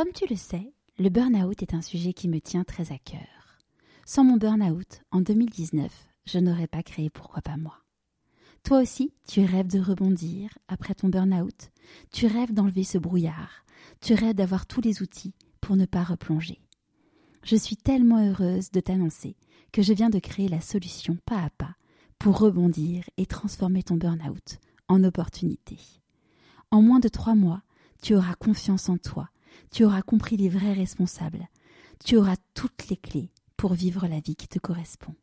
Comme tu le sais, le burn-out est un sujet qui me tient très à cœur. Sans mon burn-out, en 2019, je n'aurais pas créé Pourquoi pas moi. Toi aussi, tu rêves de rebondir après ton burn-out, tu rêves d'enlever ce brouillard, tu rêves d'avoir tous les outils pour ne pas replonger. Je suis tellement heureuse de t'annoncer que je viens de créer la solution pas à pas pour rebondir et transformer ton burn-out en opportunité. En moins de trois mois, tu auras confiance en toi, tu auras compris les vrais responsables, tu auras toutes les clés pour vivre la vie qui te correspond.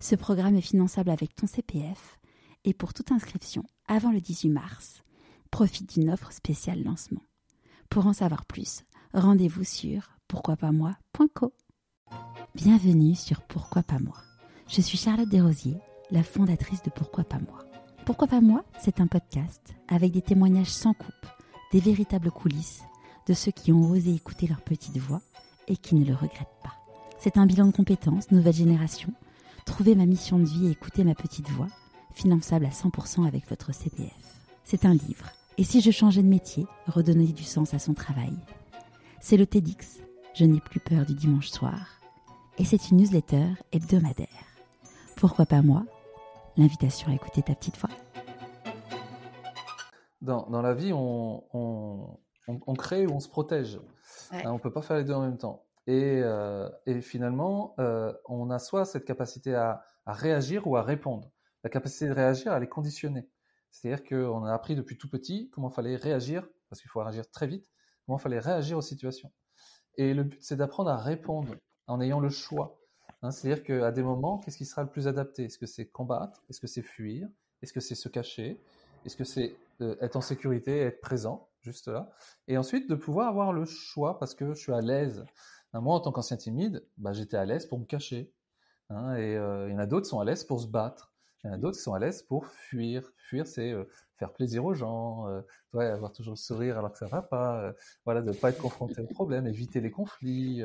Ce programme est finançable avec ton CPF et pour toute inscription avant le 18 mars, profite d'une offre spéciale lancement. Pour en savoir plus, rendez-vous sur pourquoipasmoi.co. Bienvenue sur Pourquoi pas moi. Je suis Charlotte Desrosiers, la fondatrice de Pourquoi pas moi. Pourquoi pas moi, c'est un podcast avec des témoignages sans coupe, des véritables coulisses de ceux qui ont osé écouter leur petite voix et qui ne le regrettent pas. C'est un bilan de compétences, nouvelle génération, trouver ma mission de vie et écouter ma petite voix, finançable à 100% avec votre CPF. C'est un livre. Et si je changeais de métier, redonner du sens à son travail? C'est le TEDx, Je n'ai plus peur du dimanche soir. Et c'est une newsletter hebdomadaire. Pourquoi pas moi? L'invitation à écouter ta petite voix. Dans, la vie, on, on, crée ou on se protège. Hein, on ne peut pas faire les deux en même temps. Et, euh, finalement, euh, on a soit cette capacité à, réagir ou à répondre. La capacité de réagir, elle est conditionnée. C'est-à-dire qu'on a appris depuis tout petit comment il fallait réagir, parce qu'il faut réagir très vite, comment il fallait réagir aux situations. Et le but, c'est d'apprendre à répondre en ayant le choix. Hein, c'est-à-dire qu'à des moments, qu'est-ce qui sera le plus adapté? Est-ce que c'est combattre? Est-ce que c'est fuir? Est-ce que c'est se cacher? Est-ce que c'est euh, être en sécurité, être présent? Juste là. Et ensuite, de pouvoir avoir le choix parce que je suis à l'aise. Moi, en tant qu'ancien timide, bah, j'étais à l'aise pour me cacher. Hein, et euh, il y en a d'autres qui sont à l'aise pour se battre. Il y en a d'autres qui sont à l'aise pour fuir. Fuir, c'est euh, faire plaisir aux gens, euh, avoir toujours le sourire alors que ça va pas, voilà, de pas être confronté aux problèmes, éviter les conflits.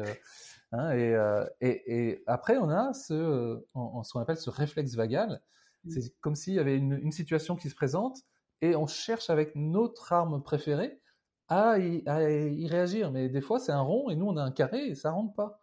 Hein, et, et, après, on a ce, ce qu'on appelle ce réflexe vagal. Mmh. C'est comme s'il y avait une, une situation qui se présente et on cherche avec notre arme préférée à y, réagir. Mais des fois, c'est un rond et nous, on a un carré et ça rentre pas.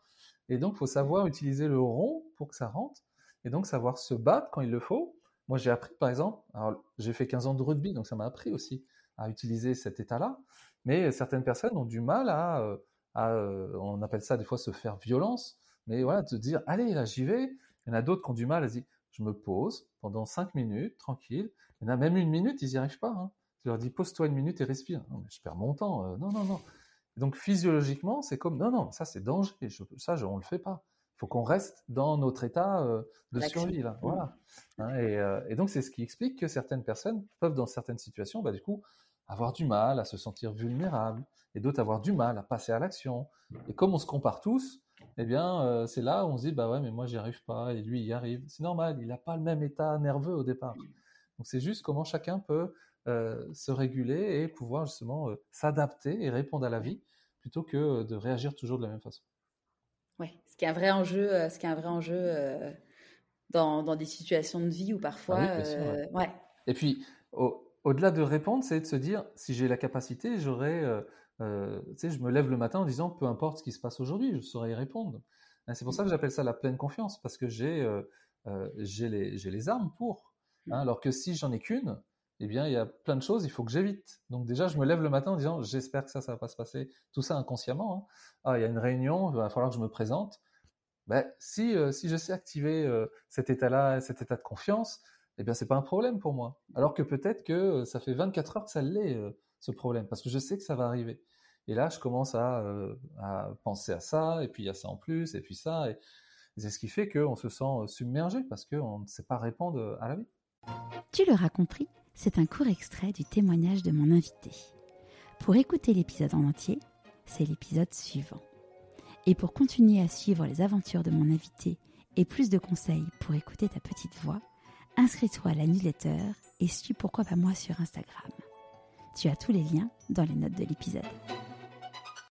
Et donc, faut savoir utiliser le rond pour que ça rentre et donc savoir se battre quand il le faut. Moi, j'ai appris, par exemple, alors j'ai fait 15 ans de rugby, donc ça m'a appris aussi à utiliser cet état-là. Mais certaines personnes ont du mal à, euh, euh, on appelle ça des fois se faire violence, mais voilà, de dire, allez, là, j'y vais. Il y en a d'autres qui ont du mal à dire, je me pose pendant 5 minutes, tranquille, il y en a même une minute, ils n'y arrivent pas. Hein. Tu leur dis pose-toi une minute et respire. Non, mais je perds mon temps. Euh, non, non, non. donc physiologiquement, c'est comme non, non, ça c'est danger. ça, on le fait pas. Il faut qu'on reste dans notre état euh, de survie là. Voilà. Hein, euh, et, donc c'est ce qui explique que certaines personnes peuvent dans certaines situations, bah, du coup, avoir du mal à se sentir vulnérables et d'autres avoir du mal à passer à l'action. Et comme on se compare tous, eh bien, c'est là où on se dit, bah ouais, mais moi, j'y arrive pas, et lui, il y arrive. C'est normal, il n'a pas le même état nerveux au départ. Donc c'est juste comment chacun peut euh, se réguler et pouvoir justement euh, s'adapter et répondre à la vie plutôt que euh, de réagir toujours de la même façon. Oui, ce qui est un vrai enjeu, ce qui est un vrai enjeu dans, dans, des situations de vie où parfois. Ah ouais. Et puis, au-delà de répondre, c'est de se dire si j'ai la capacité, sais, je me lève le matin en disant peu importe ce qui se passe aujourd'hui, je saurais y répondre. Hein, c'est pour ça que j'appelle ça la pleine confiance parce que j'ai j'ai les, les armes pour. Hein, alors que si j'en ai qu'une, eh bien, il y a plein de choses, il faut que j'évite. Donc déjà, je me lève le matin en disant, j'espère que ça, ça va pas se passer. Tout ça inconsciemment. Hein. Ah, il y a une réunion, il va falloir que je me présente. Ben, si, euh, si je sais activer euh, cet état-là, cet état de confiance, eh bien, c'est pas un problème pour moi. Alors que peut-être que euh, ça fait 24 heures que ça l'est, ce problème, parce que je sais que ça va arriver. Et là, je commence à, à penser à ça, et puis il y a ça en plus, et puis ça. Et c'est ce qui fait qu'on se sent submergé, parce qu'on ne sait pas répondre à la vie. Tu l'auras compris, c'est un court extrait du témoignage de mon invité. Pour écouter l'épisode en entier, c'est l'épisode suivant. Et pour continuer à suivre les aventures de mon invité et plus de conseils pour écouter ta petite voix, inscris-toi à la newsletter et suis pourquoi pas moi sur Instagram. Tu as tous les liens dans les notes de l'épisode.